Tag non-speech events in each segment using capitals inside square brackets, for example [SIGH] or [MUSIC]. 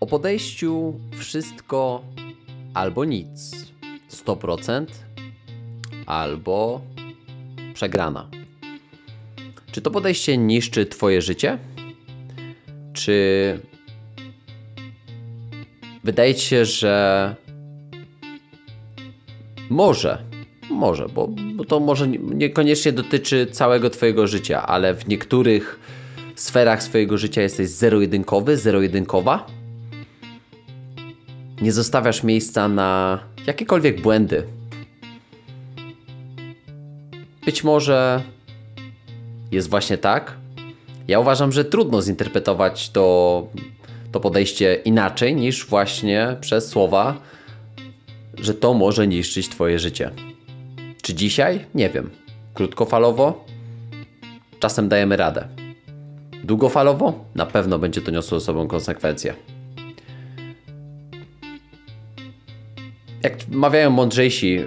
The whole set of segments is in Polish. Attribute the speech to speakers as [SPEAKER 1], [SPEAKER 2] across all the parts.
[SPEAKER 1] O podejściu wszystko albo nic. 100% albo przegrana. Czy to podejście niszczy Twoje życie? Czy wydaje Ci się, że może, może, bo, bo to może niekoniecznie dotyczy całego Twojego życia, ale w niektórych sferach swojego życia jesteś zero-jedynkowy, zero-jedynkowa? Nie zostawiasz miejsca na jakiekolwiek błędy. Być może jest właśnie tak. Ja uważam, że trudno zinterpretować to, to podejście inaczej niż właśnie przez słowa, że to może niszczyć Twoje życie. Czy dzisiaj? Nie wiem. Krótkofalowo? Czasem dajemy radę. Długofalowo? Na pewno będzie to niosło ze sobą konsekwencje. Jak mawiają mądrzejsi yy,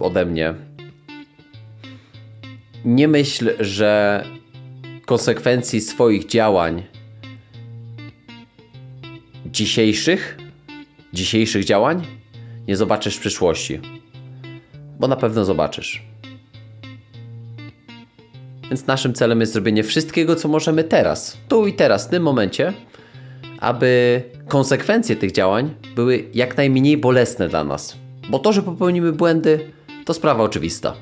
[SPEAKER 1] ode mnie, nie myśl, że konsekwencji swoich działań dzisiejszych, dzisiejszych działań nie zobaczysz w przyszłości. Bo na pewno zobaczysz. Więc naszym celem jest zrobienie wszystkiego, co możemy teraz, tu i teraz, w tym momencie, aby konsekwencje tych działań były jak najmniej bolesne dla nas. Bo to, że popełnimy błędy, to sprawa oczywista.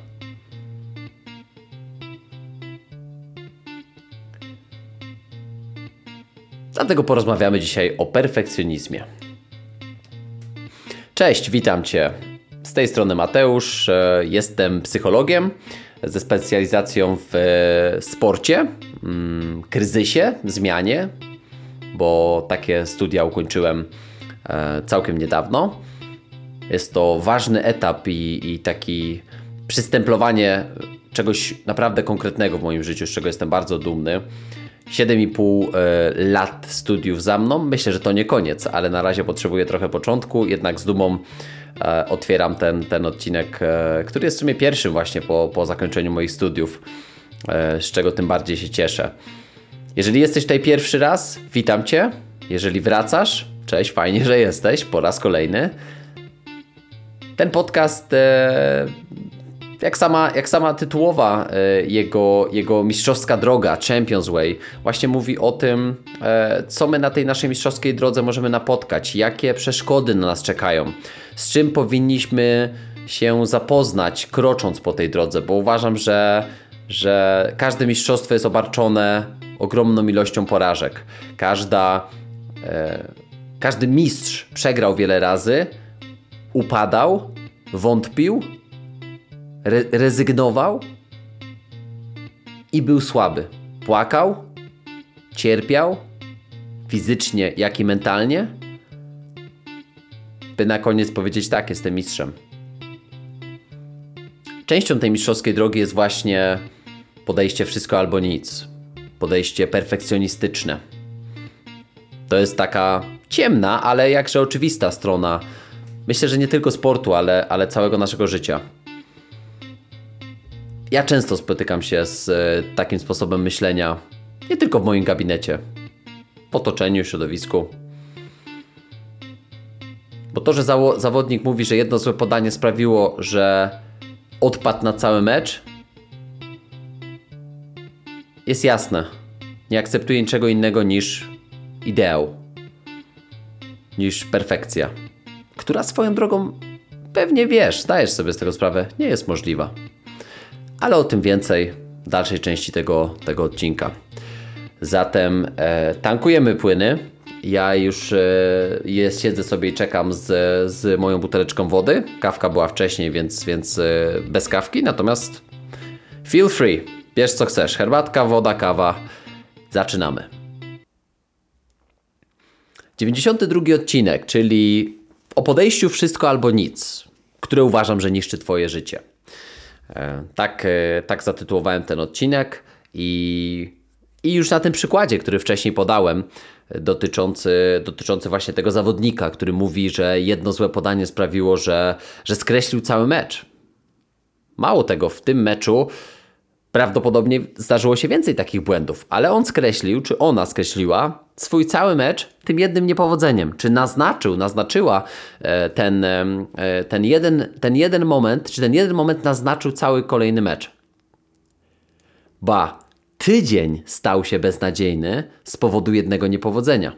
[SPEAKER 1] Dlatego porozmawiamy dzisiaj o perfekcjonizmie. Cześć, witam Cię. Z tej strony Mateusz, e, jestem psychologiem ze specjalizacją w e, sporcie, mm, kryzysie, zmianie, bo takie studia ukończyłem e, całkiem niedawno. Jest to ważny etap i, i taki przystemplowanie czegoś naprawdę konkretnego w moim życiu, z czego jestem bardzo dumny. 7,5 lat studiów za mną. Myślę, że to nie koniec, ale na razie potrzebuję trochę początku. Jednak z dumą e, otwieram ten, ten odcinek, e, który jest w sumie pierwszym właśnie po, po zakończeniu moich studiów, e, z czego tym bardziej się cieszę. Jeżeli jesteś tutaj pierwszy raz, witam Cię. Jeżeli wracasz, cześć, fajnie, że jesteś po raz kolejny. Ten podcast jak sama, jak sama tytułowa e, jego, jego mistrzowska droga, Champions Way, właśnie mówi o tym, e, co my na tej naszej mistrzowskiej drodze możemy napotkać, jakie przeszkody na nas czekają, z czym powinniśmy się zapoznać, krocząc po tej drodze, bo uważam, że, że każde mistrzostwo jest obarczone ogromną ilością porażek. Każda, e, każdy mistrz przegrał wiele razy, upadał, wątpił, re rezygnował i był słaby. Płakał, cierpiał, fizycznie, jak i mentalnie, by na koniec powiedzieć tak, jestem mistrzem. Częścią tej mistrzowskiej drogi jest właśnie podejście wszystko albo nic. Podejście perfekcjonistyczne. To jest taka ciemna, ale jakże oczywista strona. Myślę, że nie tylko sportu, ale, ale całego naszego życia. Ja często spotykam się z e, takim sposobem myślenia, nie tylko w moim gabinecie, w otoczeniu, środowisku. Bo to, że zawodnik mówi, że jedno złe podanie sprawiło, że odpadł na cały mecz, jest jasne. Nie akceptuje niczego innego niż ideał, niż perfekcja, która swoją drogą, pewnie wiesz, zdajesz sobie z tego sprawę, nie jest możliwa ale o tym więcej w dalszej części tego, tego odcinka. Zatem e, tankujemy płyny. Ja już e, jest, siedzę sobie i czekam z, z moją buteleczką wody. Kawka była wcześniej, więc, więc e, bez kawki. Natomiast feel free. Bierz co chcesz. Herbatka, woda, kawa. Zaczynamy. 92 odcinek, czyli o podejściu wszystko albo nic, które uważam, że niszczy Twoje życie. E, tak, e, tak zatytułowałem ten odcinek i, i już na tym przykładzie, który wcześniej podałem, dotyczący, dotyczący właśnie tego zawodnika, który mówi, że jedno złe podanie sprawiło, że, że skreślił cały mecz. Mało tego, w tym meczu prawdopodobnie zdarzyło się więcej takich błędów, ale on skreślił, czy ona skreśliła swój cały mecz tym jednym niepowodzeniem? Czy naznaczył, naznaczyła e, ten, ten, jeden, ten jeden moment, czy ten jeden moment naznaczył cały kolejny mecz? Ba, tydzień stał się beznadziejny z powodu jednego niepowodzenia.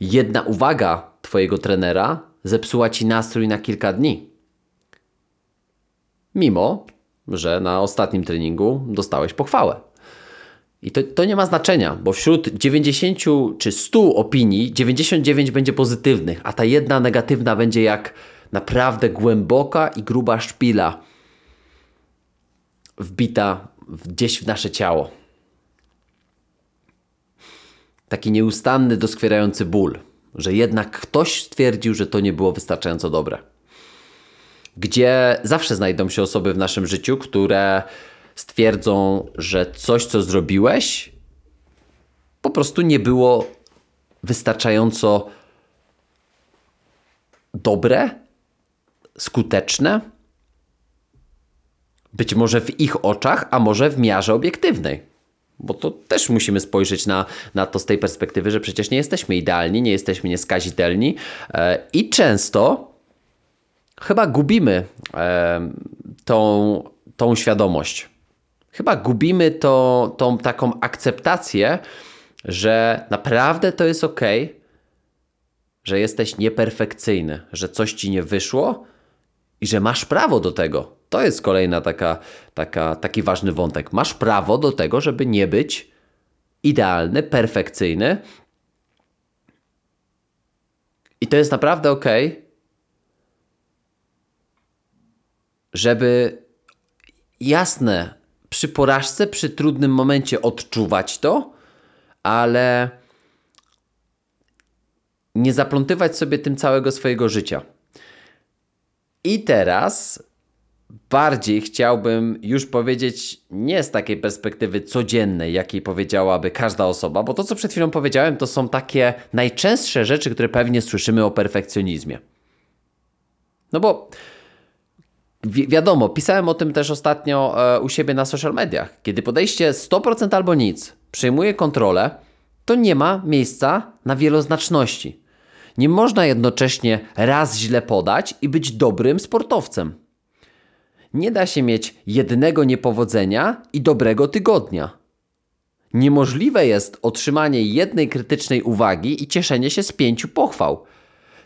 [SPEAKER 1] Jedna uwaga Twojego trenera zepsuła Ci nastrój na kilka dni. Mimo, że na ostatnim treningu dostałeś pochwałę. I to, to nie ma znaczenia, bo wśród 90 czy 100 opinii 99 będzie pozytywnych, a ta jedna negatywna będzie jak naprawdę głęboka i gruba szpila wbita gdzieś w nasze ciało. Taki nieustanny, doskwierający ból, że jednak ktoś stwierdził, że to nie było wystarczająco dobre. Gdzie zawsze znajdą się osoby w naszym życiu, które stwierdzą, że coś, co zrobiłeś, po prostu nie było wystarczająco dobre, skuteczne, być może w ich oczach, a może w miarze obiektywnej. Bo to też musimy spojrzeć na, na to z tej perspektywy, że przecież nie jesteśmy idealni, nie jesteśmy nieskazitelni e, i często chyba gubimy tą, tą świadomość. Chyba gubimy to, tą taką akceptację, że naprawdę to jest ok, że jesteś nieperfekcyjny, że coś ci nie wyszło i że masz prawo do tego. To jest kolejna taka, taka, taki ważny wątek. Masz prawo do tego, żeby nie być idealny, perfekcyjny. I to jest naprawdę ok, żeby jasne, przy porażce, przy trudnym momencie odczuwać to, ale nie zaplątywać sobie tym całego swojego życia. I teraz bardziej chciałbym już powiedzieć nie z takiej perspektywy codziennej, jakiej powiedziałaby każda osoba, bo to, co przed chwilą powiedziałem, to są takie najczęstsze rzeczy, które pewnie słyszymy o perfekcjonizmie. No bo wi wiadomo, pisałem o tym też ostatnio e, u siebie na social mediach. Kiedy podejście 100% albo nic przejmuje kontrolę, to nie ma miejsca na wieloznaczności. Nie można jednocześnie raz źle podać i być dobrym sportowcem. Nie da się mieć jednego niepowodzenia i dobrego tygodnia. Niemożliwe jest otrzymanie jednej krytycznej uwagi i cieszenie się z pięciu pochwał.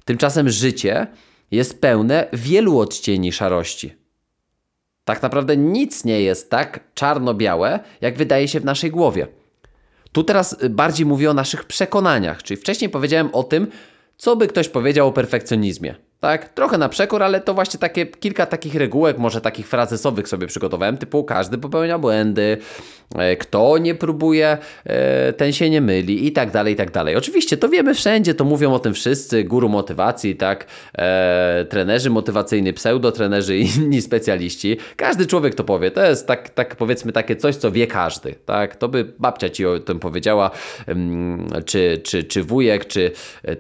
[SPEAKER 1] Tymczasem życie jest pełne wielu odcieni szarości. Tak naprawdę nic nie jest tak czarno-białe, jak wydaje się w naszej głowie. Tu teraz bardziej mówię o naszych przekonaniach, czyli wcześniej powiedziałem o tym, co by ktoś powiedział o perfekcjonizmie. Tak, trochę na przekór, ale to właśnie takie kilka takich regułek, może takich frazesowych sobie przygotowałem, typu każdy popełnia błędy, e, kto nie próbuje, e, ten się nie myli i tak dalej, i tak dalej. Oczywiście to wiemy wszędzie, to mówią o tym wszyscy, guru motywacji, tak, e, trenerzy motywacyjni, pseudotrenerzy i inni specjaliści. Każdy człowiek to powie, to jest tak, tak powiedzmy takie coś, co wie każdy, tak, to by babcia ci o tym powiedziała, czy, czy, czy wujek, czy,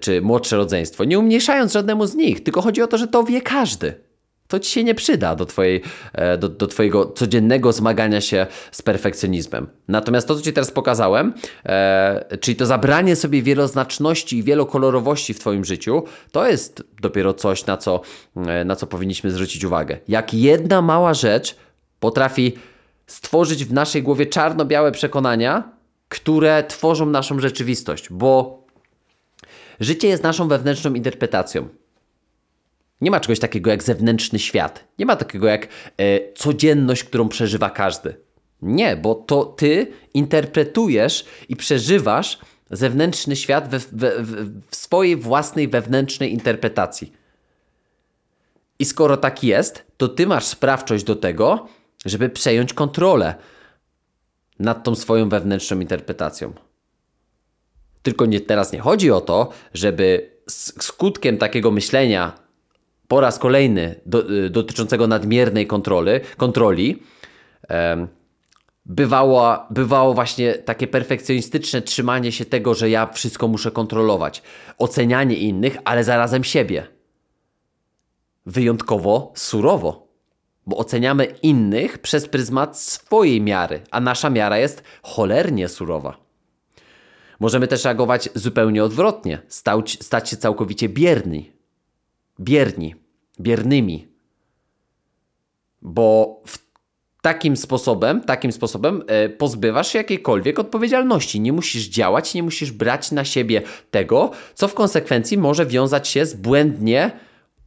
[SPEAKER 1] czy młodsze rodzeństwo, nie umniejszając żadnemu z nich, tylko chodzi o to, że to wie każdy. To ci się nie przyda do, twojej, e, do, do Twojego codziennego zmagania się z perfekcjonizmem. Natomiast to, co Ci teraz pokazałem, e, czyli to zabranie sobie wieloznaczności i wielokolorowości w Twoim życiu, to jest dopiero coś, na co, e, na co powinniśmy zwrócić uwagę. Jak jedna mała rzecz potrafi stworzyć w naszej głowie czarno-białe przekonania, które tworzą naszą rzeczywistość, bo życie jest naszą wewnętrzną interpretacją. Nie ma czegoś takiego jak zewnętrzny świat. Nie ma takiego jak e, codzienność, którą przeżywa każdy. Nie, bo to ty interpretujesz i przeżywasz zewnętrzny świat we, we, w swojej własnej wewnętrznej interpretacji. I skoro tak jest, to ty masz sprawczość do tego, żeby przejąć kontrolę nad tą swoją wewnętrzną interpretacją. Tylko nie, teraz nie chodzi o to, żeby skutkiem takiego myślenia po raz kolejny do, y, dotyczącego nadmiernej kontroli, kontroli bywało, bywało właśnie takie perfekcjonistyczne trzymanie się tego, że ja wszystko muszę kontrolować, ocenianie innych, ale zarazem siebie. Wyjątkowo surowo, bo oceniamy innych przez pryzmat swojej miary, a nasza miara jest cholernie surowa. Możemy też reagować zupełnie odwrotnie, stać, stać się całkowicie bierni. Bierni, biernymi. Bo takim sposobem, takim sposobem e, pozbywasz się jakiejkolwiek odpowiedzialności. Nie musisz działać, nie musisz brać na siebie tego, co w konsekwencji może wiązać się z błędnie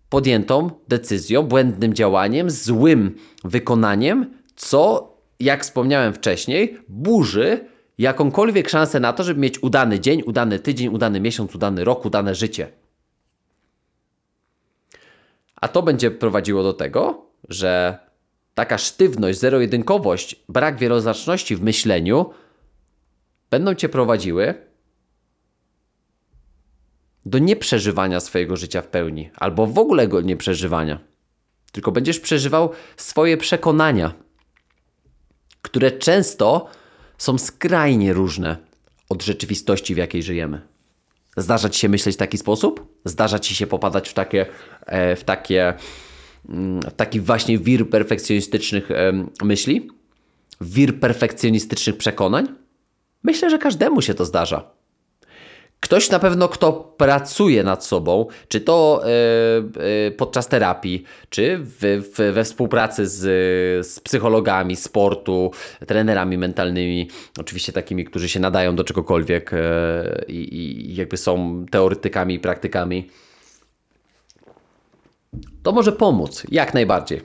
[SPEAKER 1] podjętą decyzją, błędnym działaniem, złym wykonaniem, co, jak wspomniałem wcześniej, burzy jakąkolwiek szansę na to, żeby mieć udany dzień, udany tydzień, udany miesiąc, udany rok, udane życie. A to będzie prowadziło do tego, że taka sztywność, zero-jedynkowość, brak wieloznaczności w myśleniu będą cię prowadziły do nieprzeżywania swojego życia w pełni, albo w ogóle go nie przeżywania. Tylko będziesz przeżywał swoje przekonania, które często są skrajnie różne od rzeczywistości, w jakiej żyjemy. Zdarza ci się myśleć w taki sposób? Zdarza ci się popadać w takie, e, w takie, mm, w taki właśnie wir perfekcjonistycznych myśli? Wir perfekcjonistycznych przekonań? Myślę, że każdemu się to zdarza. Ktoś na pewno, kto pracuje nad sobą, czy to yy, podczas terapii, czy w, w, we współpracy z, z psychologami sportu, trenerami mentalnymi, oczywiście takimi, którzy się nadają do czegokolwiek yy, i jakby są teoretykami i praktykami, to może pomóc jak najbardziej.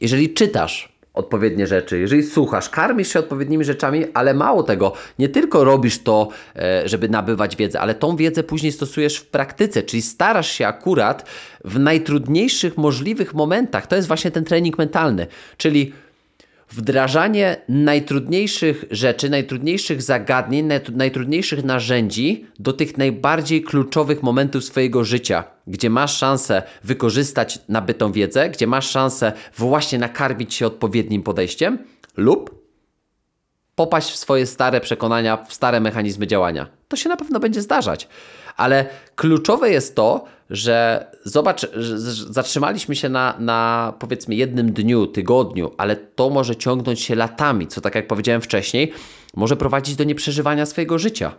[SPEAKER 1] Jeżeli czytasz odpowiednie rzeczy, jeżeli słuchasz, karmisz się odpowiednimi rzeczami, ale mało tego, nie tylko robisz to, e, żeby nabywać wiedzę, ale tą wiedzę później stosujesz w praktyce, czyli starasz się akurat w najtrudniejszych możliwych momentach. To jest właśnie ten trening mentalny, czyli wdrażanie najtrudniejszych rzeczy, najtrudniejszych zagadnień, najtrudniejszych narzędzi do tych najbardziej kluczowych momentów swojego życia, gdzie masz szansę wykorzystać nabytą wiedzę, gdzie masz szansę właśnie nakarmić się odpowiednim podejściem lub popaść w swoje stare przekonania, w stare mechanizmy działania. To się na pewno będzie zdarzać. Ale kluczowe jest to, że zobacz, zatrzymaliśmy się na, na powiedzmy jednym dniu, tygodniu, ale to może ciągnąć się latami, co tak jak powiedziałem wcześniej, może prowadzić do nieprzeżywania swojego życia.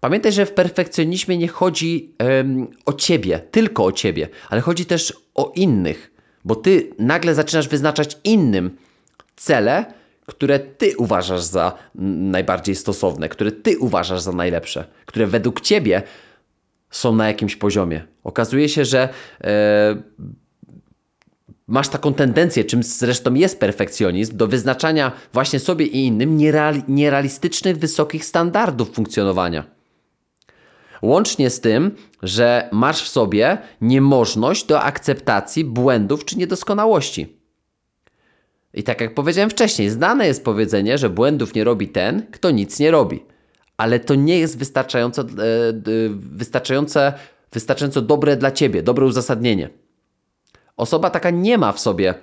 [SPEAKER 1] Pamiętaj, że w perfekcjonizmie nie chodzi um, o ciebie, tylko o ciebie, ale chodzi też o innych, bo ty nagle zaczynasz wyznaczać innym cele, które ty uważasz za najbardziej stosowne, które ty uważasz za najlepsze, które według ciebie są na jakimś poziomie. Okazuje się, że e, masz taką tendencję, czym zresztą jest perfekcjonizm, do wyznaczania właśnie sobie i innym niereali nierealistycznych, wysokich standardów funkcjonowania. Łącznie z tym, że masz w sobie niemożność do akceptacji błędów czy niedoskonałości. I tak jak powiedziałem wcześniej, znane jest powiedzenie, że błędów nie robi ten, kto nic nie robi. Ale to nie jest wystarczająco, e, wystarczające, wystarczająco dobre dla ciebie, dobre uzasadnienie. Osoba taka nie ma w sobie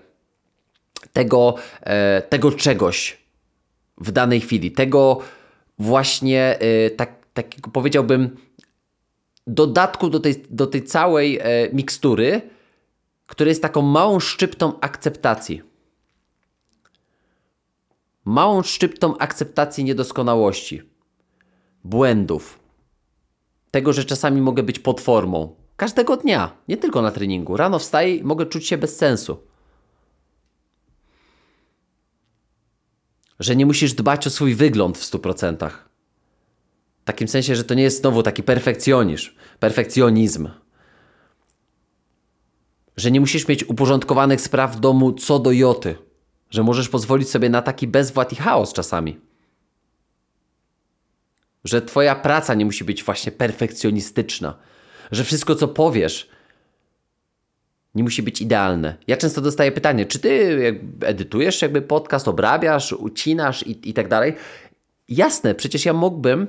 [SPEAKER 1] tego, e, tego czegoś w danej chwili, tego właśnie e, tak, takiego powiedziałbym dodatku do tej, do tej całej mikstury, który jest taką małą szczyptą akceptacji małą szczyptą akceptacji niedoskonałości, błędów, tego, że czasami mogę być pod formą. Każdego dnia, nie tylko na treningu. Rano wstaję i mogę czuć się bez sensu. Że nie musisz dbać o swój wygląd w 100%. W takim sensie, że to nie jest znowu taki perfekcjonizm, perfekcjonizm. Że nie musisz mieć uporządkowanych spraw w domu co do joty że możesz pozwolić sobie na taki bezwład i chaos czasami. Że twoja praca nie musi być właśnie perfekcjonistyczna. Że wszystko, co powiesz, nie musi być idealne. Ja często dostaję pytanie, czy ty edytujesz jakby podcast, obrabiasz, ucinasz i, i tak dalej. Jasne, przecież ja mógłbym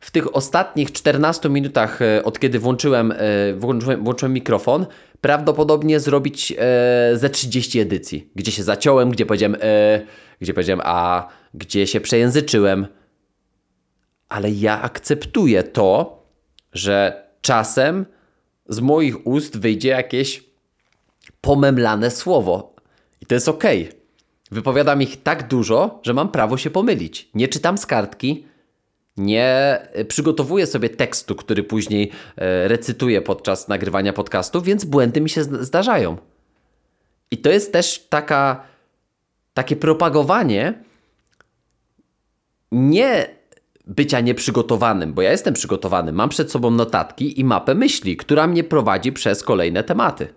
[SPEAKER 1] w tych ostatnich 14 minutach, e, od kiedy włączyłem, e, włączyłem, włączyłem mikrofon, prawdopodobnie zrobić e, ze 30 edycji, gdzie się zaciąłem, gdzie powiedziałem e, gdzie powiedziałem a, gdzie się przejęzyczyłem. Ale ja akceptuję to, że czasem z moich ust wyjdzie jakieś pomemlane słowo. I to jest ok. wypowiadam ich tak dużo, że mam prawo się pomylić. Nie czytam z kartki, nie przygotowuję sobie tekstu, który później e, recytuję podczas nagrywania podcastu, więc błędy mi się zdarzają. I to jest też taka, takie propagowanie nie bycia nieprzygotowanym, bo ja jestem przygotowany, mam przed sobą notatki i mapę myśli, która mnie prowadzi przez kolejne tematy.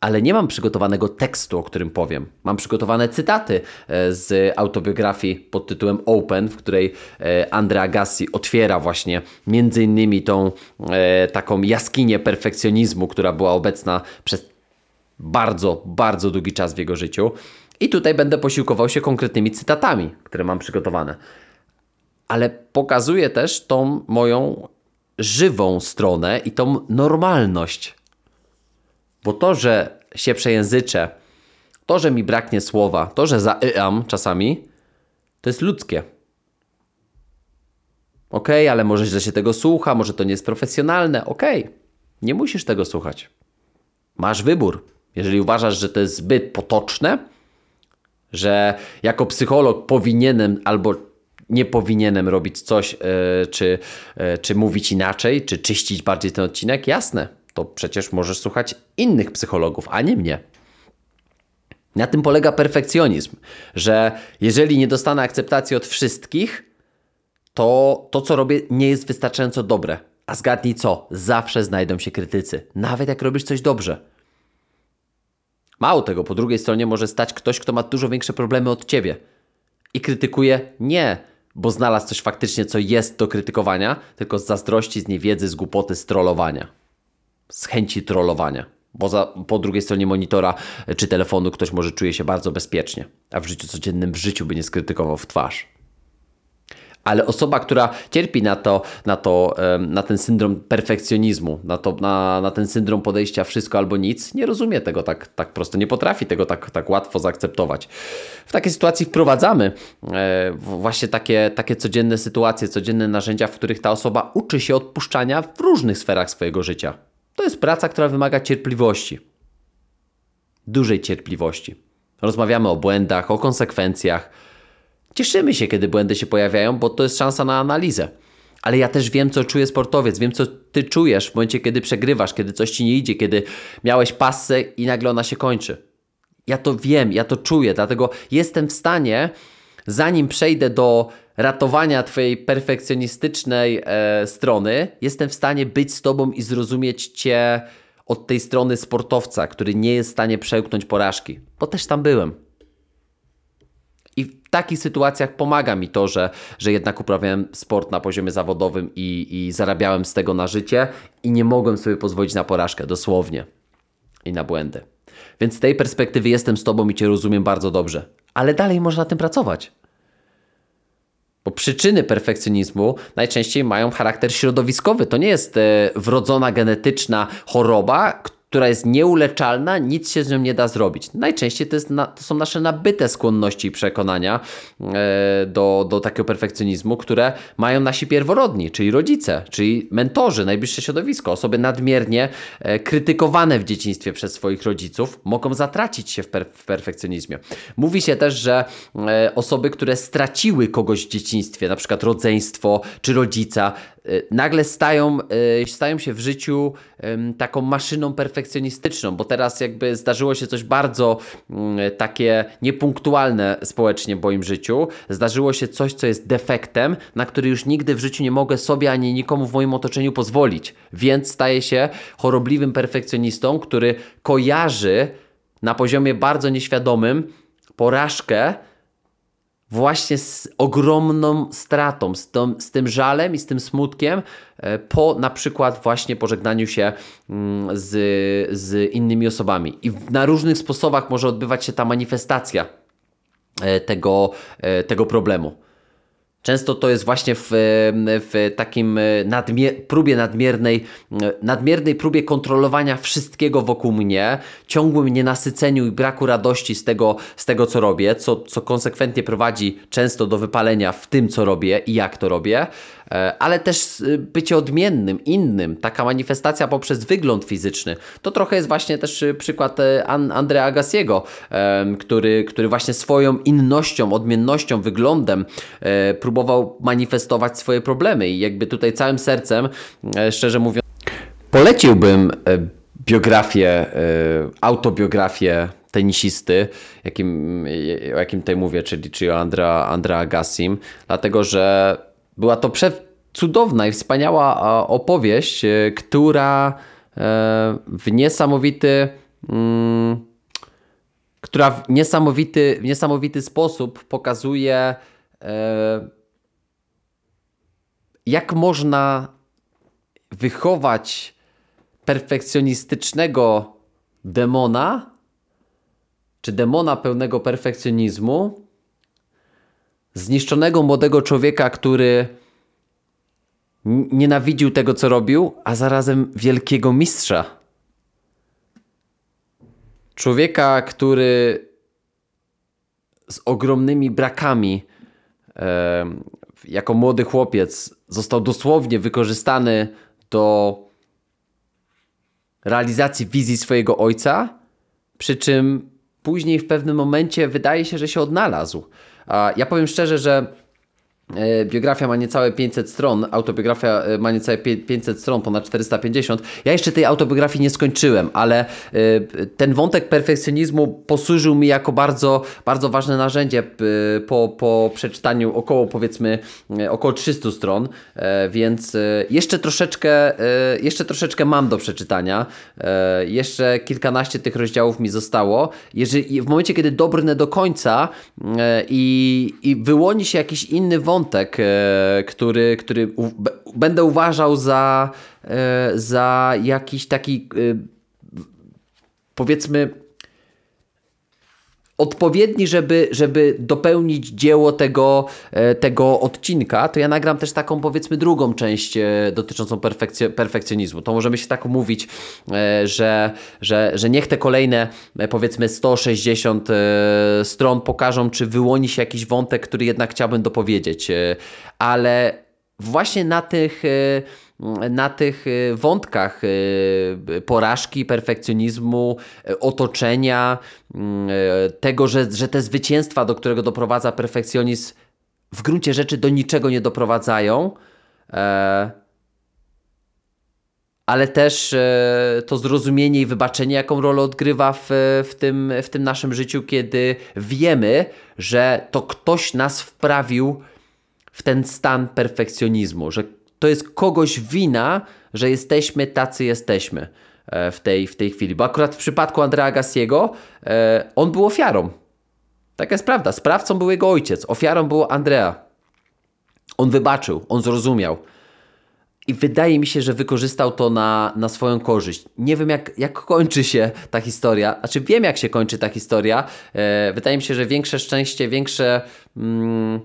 [SPEAKER 1] Ale nie mam przygotowanego tekstu, o którym powiem. Mam przygotowane cytaty e, z autobiografii pod tytułem Open, w której e, Andrea Gassi otwiera właśnie między innymi tą e, taką jaskinię perfekcjonizmu, która była obecna przez bardzo, bardzo długi czas w jego życiu. I tutaj będę posiłkował się konkretnymi cytatami, które mam przygotowane ale pokazuje też tą moją żywą stronę i tą normalność. Bo to, że się przejęzyczę, to, że mi braknie słowa, to, że zaym czasami, to jest ludzkie. Ok, ale może źle się tego słucha, może to nie jest profesjonalne. Ok, nie musisz tego słuchać. Masz wybór. Jeżeli uważasz, że to jest zbyt potoczne, że jako psycholog powinienem albo nie powinienem robić coś, e, czy, e, czy mówić inaczej, czy czyścić bardziej ten odcinek, jasne, to przecież możesz słuchać innych psychologów, a nie mnie. Na tym polega perfekcjonizm, że jeżeli nie dostanę akceptacji od wszystkich, to to, co robię, nie jest wystarczająco dobre. A zgadnij co? Zawsze znajdą się krytycy, nawet jak robisz coś dobrze. Mało tego, po drugiej stronie może stać ktoś, kto ma dużo większe problemy od ciebie i krytykuje nie bo znalazł coś faktycznie, co jest do krytykowania, tylko z zazdrości, z niewiedzy, z głupoty, z trollowania. Z chęci trollowania. Bo za, po drugiej stronie monitora czy telefonu ktoś może czuje się bardzo bezpiecznie, a w życiu codziennym w życiu by nie skrytykował w twarz. Ale osoba, która cierpi na to, na, to, na ten syndrom perfekcjonizmu, na, to, na, na ten syndrom podejścia wszystko albo nic, nie rozumie tego tak, tak prosto, nie potrafi tego tak, tak łatwo zaakceptować. W takiej sytuacji wprowadzamy e, właśnie takie, takie codzienne sytuacje, codzienne narzędzia, w których ta osoba uczy się odpuszczania w różnych sferach swojego życia. To jest praca, która wymaga cierpliwości. Dużej cierpliwości. Rozmawiamy o błędach, o konsekwencjach Cieszymy się, kiedy błędy się pojawiają, bo to jest szansa na analizę. Ale ja też wiem, co czuje sportowiec, wiem, co ty czujesz w momencie, kiedy przegrywasz, kiedy coś ci nie idzie, kiedy miałeś pasę i nagle ona się kończy. Ja to wiem, ja to czuję, dlatego jestem w stanie, zanim przejdę do ratowania Twojej perfekcjonistycznej e, strony, jestem w stanie być z Tobą i zrozumieć Cię od tej strony sportowca, który nie jest w stanie przełknąć porażki, bo też tam byłem. Takich sytuacjach pomaga mi to, że, że jednak uprawiałem sport na poziomie zawodowym i, i zarabiałem z tego na życie i nie mogłem sobie pozwolić na porażkę, dosłownie. I na błędy. Więc z tej perspektywy jestem z Tobą i Cię rozumiem bardzo dobrze. Ale dalej można na tym pracować. Bo przyczyny perfekcjonizmu najczęściej mają charakter środowiskowy. To nie jest e, wrodzona genetyczna choroba, która jest nieuleczalna, nic się z nią nie da zrobić. Najczęściej to, jest na, to są nasze nabyte skłonności i przekonania e, do, do takiego perfekcjonizmu, które mają nasi pierworodni, czyli rodzice, czyli mentorzy, najbliższe środowisko. Osoby nadmiernie e, krytykowane w dzieciństwie przez swoich rodziców mogą zatracić się w, per, w perfekcjonizmie. Mówi się też, że e, osoby, które straciły kogoś w dzieciństwie, na przykład rodzeństwo czy rodzica, nagle stają, y, stają się w życiu taką maszyną perfekcjonistyczną, bo teraz jakby zdarzyło się coś bardzo mm, takie niepunktualne społecznie w moim życiu. Zdarzyło się coś, co jest defektem, na który już nigdy w życiu nie mogę sobie ani nikomu w moim otoczeniu pozwolić. Więc staję się chorobliwym perfekcjonistą, który kojarzy na poziomie bardzo nieświadomym porażkę właśnie z ogromną stratą, z, tą, z tym żalem i z tym smutkiem e, po na przykład właśnie pożegnaniu się mm, z, z innymi osobami. I na różnych sposobach może odbywać się ta manifestacja e, tego, e, tego problemu. Często to jest właśnie w, w takim nadmier próbie nadmiernej, nadmiernej próbie kontrolowania wszystkiego wokół mnie, ciągłym nienasyceniu i braku radości z tego, z tego co robię, co, co konsekwentnie prowadzi często do wypalenia w tym, co robię i jak to robię. E, ale też y, bycie odmiennym, innym, taka manifestacja poprzez wygląd fizyczny. To trochę jest właśnie też y, przykład e, Andrea Agassiego, który, który właśnie swoją innością, odmiennością, wyglądem e, próbował manifestować swoje problemy i jakby tutaj całym sercem, szczerze mówiąc, poleciłbym biografię, autobiografię tenisisty, jakim, o jakim tutaj mówię, czyli, czyli o Agassim, dlatego że była to cudowna i wspaniała opowieść, e, która e, w niesamowity mm, która w niesamowity, w niesamowity sposób pokazuje e, jak można wychować perfekcjonistycznego demona czy demona pełnego perfekcjonizmu, zniszczonego młodego człowieka, który nienawidził tego, co robił, a zarazem wielkiego mistrza. Człowieka, który z ogromnymi brakami, e, jako młody chłopiec, został dosłownie wykorzystany do realizacji wizji swojego ojca, przy czym później w pewnym momencie wydaje się, że się odnalazł. Ja powiem szczerze, że biografia ma niecałe 500 stron, autobiografia e, ma niecałe 500 stron, ponad 450. Ja jeszcze tej autobiografii nie skończyłem, ale e, ten wątek perfekcjonizmu posłużył mi jako bardzo, bardzo ważne narzędzie po, po przeczytaniu około powiedzmy około 300 stron, więc jeszcze troszeczkę, jeszcze troszeczkę mam do przeczytania. Jeszcze kilkanaście tych rozdziałów mi zostało. Jeżeli, w momencie, kiedy dobrnę do końca i, i wyłoni się jakiś inny wątek, wątek, e, który, który będę uważał za, e, za jakiś taki e, powiedzmy odpowiedni, żeby, żeby dopełnić dzieło tego, tego odcinka, to ja nagram też taką powiedzmy drugą część dotyczącą perfekcjonizmu. To możemy się tak mówić, że, że, że niech te kolejne powiedzmy 160 stron pokażą, czy wyłoni się jakiś wątek, który jednak chciałbym dopowiedzieć. Ale właśnie na tych na tych wątkach porażki, perfekcjonizmu, otoczenia, tego, że, że te zwycięstwa, do którego doprowadza perfekcjonizm, w gruncie rzeczy do niczego nie doprowadzają. Ale też to zrozumienie i wybaczenie, jaką rolę odgrywa w, w, tym, w tym naszym życiu, kiedy wiemy, że to ktoś nas wprawił w ten stan perfekcjonizmu, że to jest kogoś wina, że jesteśmy tacy jesteśmy e, w tej, w tej chwili. Bo akurat w przypadku Andrea Gassiego e, on był ofiarą. Taka jest prawda. Sprawcą był jego ojciec, ofiarą był Andrea. On wybaczył, on zrozumiał. I wydaje mi się, że wykorzystał to na, na swoją korzyść. Nie wiem, jak, jak kończy się ta historia. Znaczy, wiem, jak się kończy ta historia. E, wydaje mi się, że większe szczęście, większe. Mm,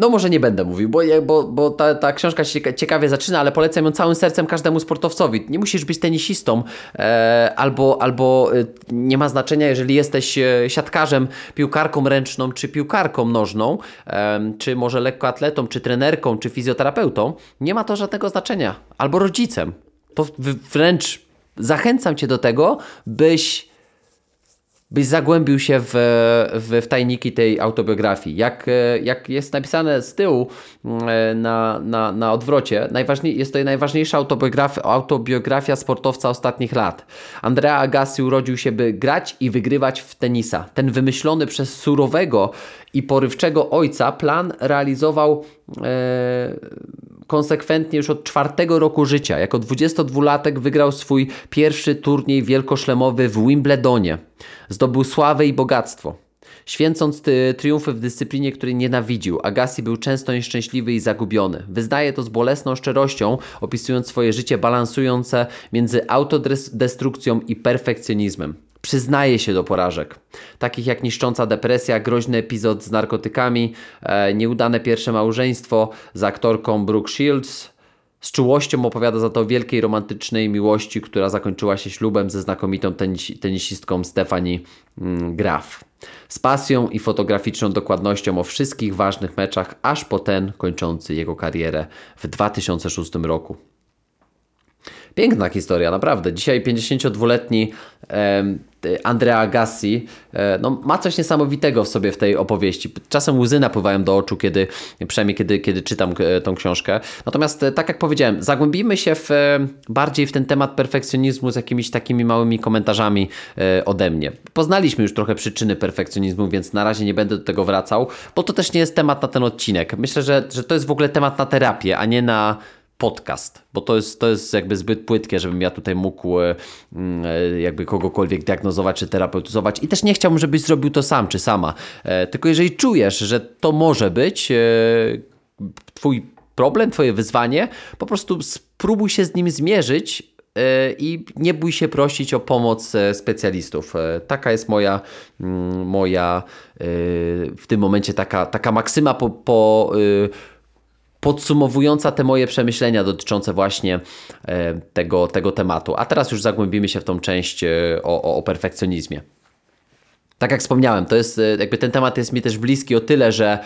[SPEAKER 1] no może nie będę mówił, bo, bo, bo ta, ta książka się ciekawie zaczyna, ale polecam ją całym sercem każdemu sportowcowi. Nie musisz być tenisistą, e, albo, albo e, nie ma znaczenia, jeżeli jesteś e, siatkarzem, piłkarką ręczną, czy piłkarką nożną, e, czy może lekkoatletą, czy trenerką, czy fizjoterapeutą. Nie ma to żadnego znaczenia. Albo rodzicem. To wręcz zachęcam Cię do tego, byś byś zagłębił się w, w, w tajniki tej autobiografii. Jak, jak jest napisane z tyłu mm, na, na, na odwrocie, najważniej, jest to najważniejsza autobiografia, autobiografia sportowca ostatnich lat. Andrea Agassi urodził się, by grać i wygrywać w tenisa. Ten wymyślony przez surowego i porywczego ojca plan realizował e, konsekwentnie już od czwartego roku życia. Jako 22-latek wygrał swój pierwszy turniej wielkoszlemowy w Wimbledonie. Zdobył sławę i bogactwo. Święcąc triumfy w dyscyplinie, której nienawidził, Agassi był często nieszczęśliwy i zagubiony. Wyznaje to z bolesną szczerością, opisując swoje życie balansujące między autodestrukcją i perfekcjonizmem. Przyznaje się do porażek, takich jak niszcząca depresja, groźny epizod z narkotykami, e, nieudane pierwsze małżeństwo z aktorką Brooke Shields, Z czułością opowiada za to wielkiej romantycznej miłości, która zakończyła się ślubem ze znakomitą tenis tenisistką Stefani mm, Graf. Z pasją i fotograficzną dokładnością o wszystkich ważnych meczach, aż po ten kończący jego karierę w 2006 roku. Piękna historia, naprawdę. Dzisiaj 52-letni Andrea Agassi e, no, ma coś niesamowitego w sobie w tej opowieści. Czasem łzy napływają do oczu, kiedy, przynajmniej kiedy, kiedy czytam e, tą książkę. Natomiast e, tak jak powiedziałem, zagłębimy się w, bardziej w ten temat perfekcjonizmu z jakimiś takimi małymi komentarzami ode mnie. Poznaliśmy już trochę przyczyny perfekcjonizmu, więc na razie nie będę do tego wracał, bo to też nie jest temat na ten odcinek. Myślę, że, że to jest w ogóle temat na terapię, a nie na podcast, bo to jest, to jest jakby zbyt płytkie, żebym ja tutaj mógł e, mm, e, jakby kogokolwiek diagnozować czy terapeutyzować i też nie chciałbym, żebyś zrobił to sam czy sama. E, tylko jeżeli czujesz, że to może być twój problem, twoje wyzwanie, po prostu spróbuj się z nim zmierzyć i nie bój się prosić o pomoc specjalistów. Taka jest moja, mm, moja w tym momencie taka, taka maksyma po, po podsumowująca te moje przemyślenia dotyczące właśnie e, tego, tego tematu. A teraz już zagłębimy się w tą część e, o, o, o perfekcjonizmie. Tak jak wspomniałem, to jest e, jakby ten temat jest mi też bliski o tyle, że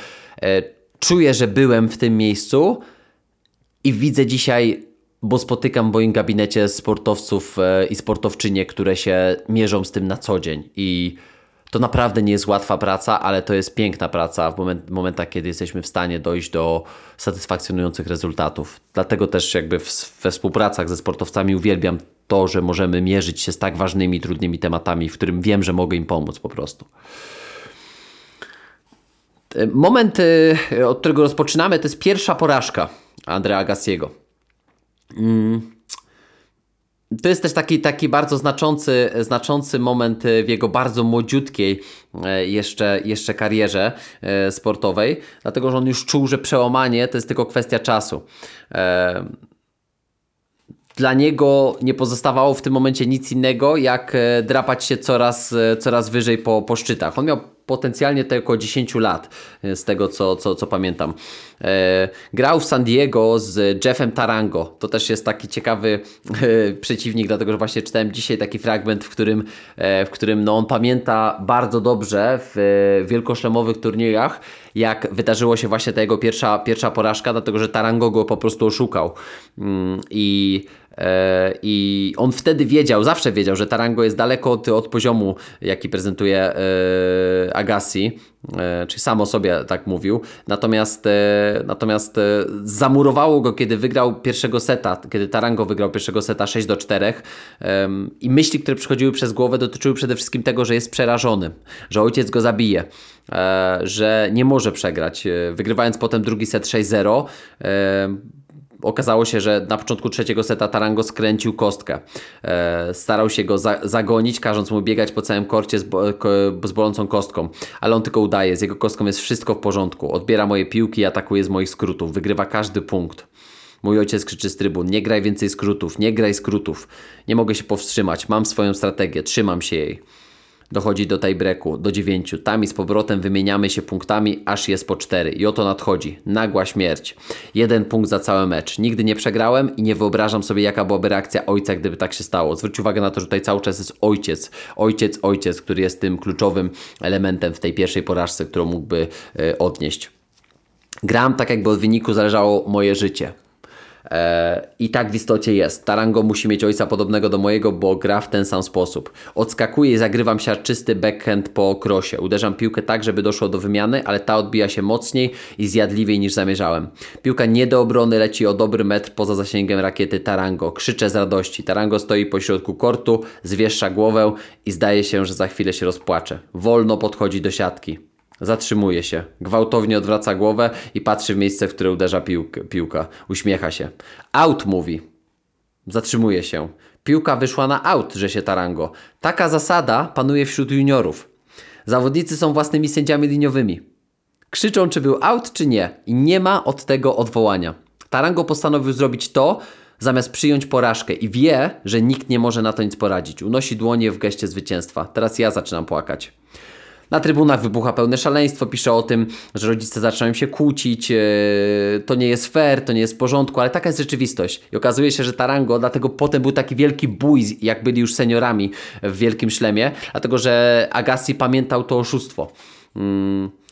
[SPEAKER 1] czuję, że byłem w tym miejscu i widzę dzisiaj, bo spotykam w moim gabinecie sportowców i sportowczynie, które się mierzą z tym na co dzień i to naprawdę nie jest łatwa praca, ale to jest piękna praca w moment, momentach, kiedy jesteśmy w stanie dojść do satysfakcjonujących rezultatów. Dlatego też jakby w, we współpracach ze sportowcami uwielbiam to, że możemy mierzyć się z tak ważnymi, trudnymi tematami, w którym wiem, że mogę im pomóc po prostu. Moment, y, od którego rozpoczynamy, to jest pierwsza porażka Andrea Gassiego. Mm to jest też taki, taki bardzo znaczący, znaczący moment w jego bardzo młodziutkiej e, jeszcze, jeszcze karierze e, sportowej, dlatego że on już czuł, że przełamanie to jest tylko kwestia czasu. E, dla niego nie pozostawało w tym momencie nic innego, jak drapać się coraz, coraz wyżej po, po szczytach. On miał potencjalnie tylko 10 lat, e, z tego co, co, co pamiętam. E, grał w San Diego z Jeffem Tarango. To też jest taki ciekawy e, przeciwnik, dlatego że właśnie czytałem dzisiaj taki fragment, w którym, e, w którym no, on pamięta bardzo dobrze w e, wielkoszlemowych turniejach, jak wydarzyło się właśnie ta jego pierwsza, pierwsza porażka, dlatego że Tarango go po prostu oszukał. Mm, I I on wtedy wiedział, zawsze wiedział, że Tarango jest daleko od, od poziomu, jaki prezentuje e, Agassi, e, czyli sam o sobie tak mówił. Natomiast, natomiast zamurowało go, kiedy wygrał pierwszego seta, kiedy Tarango wygrał pierwszego seta 6 do 4. I myśli, które przychodziły przez głowę, dotyczyły przede wszystkim tego, że jest przerażony, że ojciec go zabije, że nie może przegrać. Wygrywając potem drugi set 6-0 okazało się, że na początku trzeciego seta Tarango skręcił kostkę. E, starał się go za zagonić, każąc mu biegać po całym korcie z, bo z bolącą kostką, ale on tylko udaje. Z jego kostką jest wszystko w porządku. Odbiera moje piłki i atakuje z moich skrótów. Wygrywa każdy punkt. Mój ojciec krzyczy z trybun: Nie graj więcej skrótów, nie graj skrótów. Nie mogę się powstrzymać, mam swoją strategię, trzymam się jej. Dochodzi do tiebreaku, do dziewięciu. Tam i z powrotem wymieniamy się punktami, aż jest po cztery. I oto nadchodzi. Nagła śmierć. Jeden punkt za cały mecz. Nigdy nie przegrałem i nie wyobrażam sobie, jaka byłaby reakcja ojca, gdyby tak się stało. Zwróć uwagę na to, że tutaj cały czas jest ojciec. Ojciec, ojciec, który jest tym kluczowym elementem w tej pierwszej porażce, którą mógłby y, odnieść. Gram tak, jakby od wyniku zależało moje życie. E, I tak w istocie jest. Tarango musi mieć ojca podobnego do mojego, bo gra w ten sam sposób. Odskakuję i zagrywam się czysty backhand po krosie. Uderzam piłkę tak, żeby doszło do wymiany, ale ta odbija się mocniej i zjadliwiej niż zamierzałem. Piłka nie do obrony leci o dobry metr poza zasięgiem rakiety Tarango. Krzyczę z radości. Tarango stoi po środku kortu, zwieszcza głowę i zdaje się, że za chwilę się rozpłacze. Wolno podchodzi do siatki. Zatrzymuje się, gwałtownie odwraca głowę i patrzy w miejsce, w które uderza piłka. piłka. Uśmiecha się. Out mówi. Zatrzymuje się. Piłka wyszła na out, że się tarango. Taka zasada panuje wśród juniorów. Zawodnicy są własnymi sędziami liniowymi. Krzyczą, czy był out, czy nie. I nie ma od tego odwołania. Tarango postanowił zrobić to, zamiast przyjąć porażkę i wie, że nikt nie może na to nic poradzić. Unosi dłonie w geście zwycięstwa. Teraz ja zaczynam płakać. Na trybunach wybucha pełne szaleństwo, pisze o tym, że rodzice zaczynają się kłócić, e, to nie jest fair, to nie jest w porządku, ale taka jest rzeczywistość. I okazuje się, że Tarango, dlatego potem był taki wielki bój, jak byli już seniorami w Wielkim Szlemie, dlatego że Agassi pamiętał to oszustwo. Mm Yy,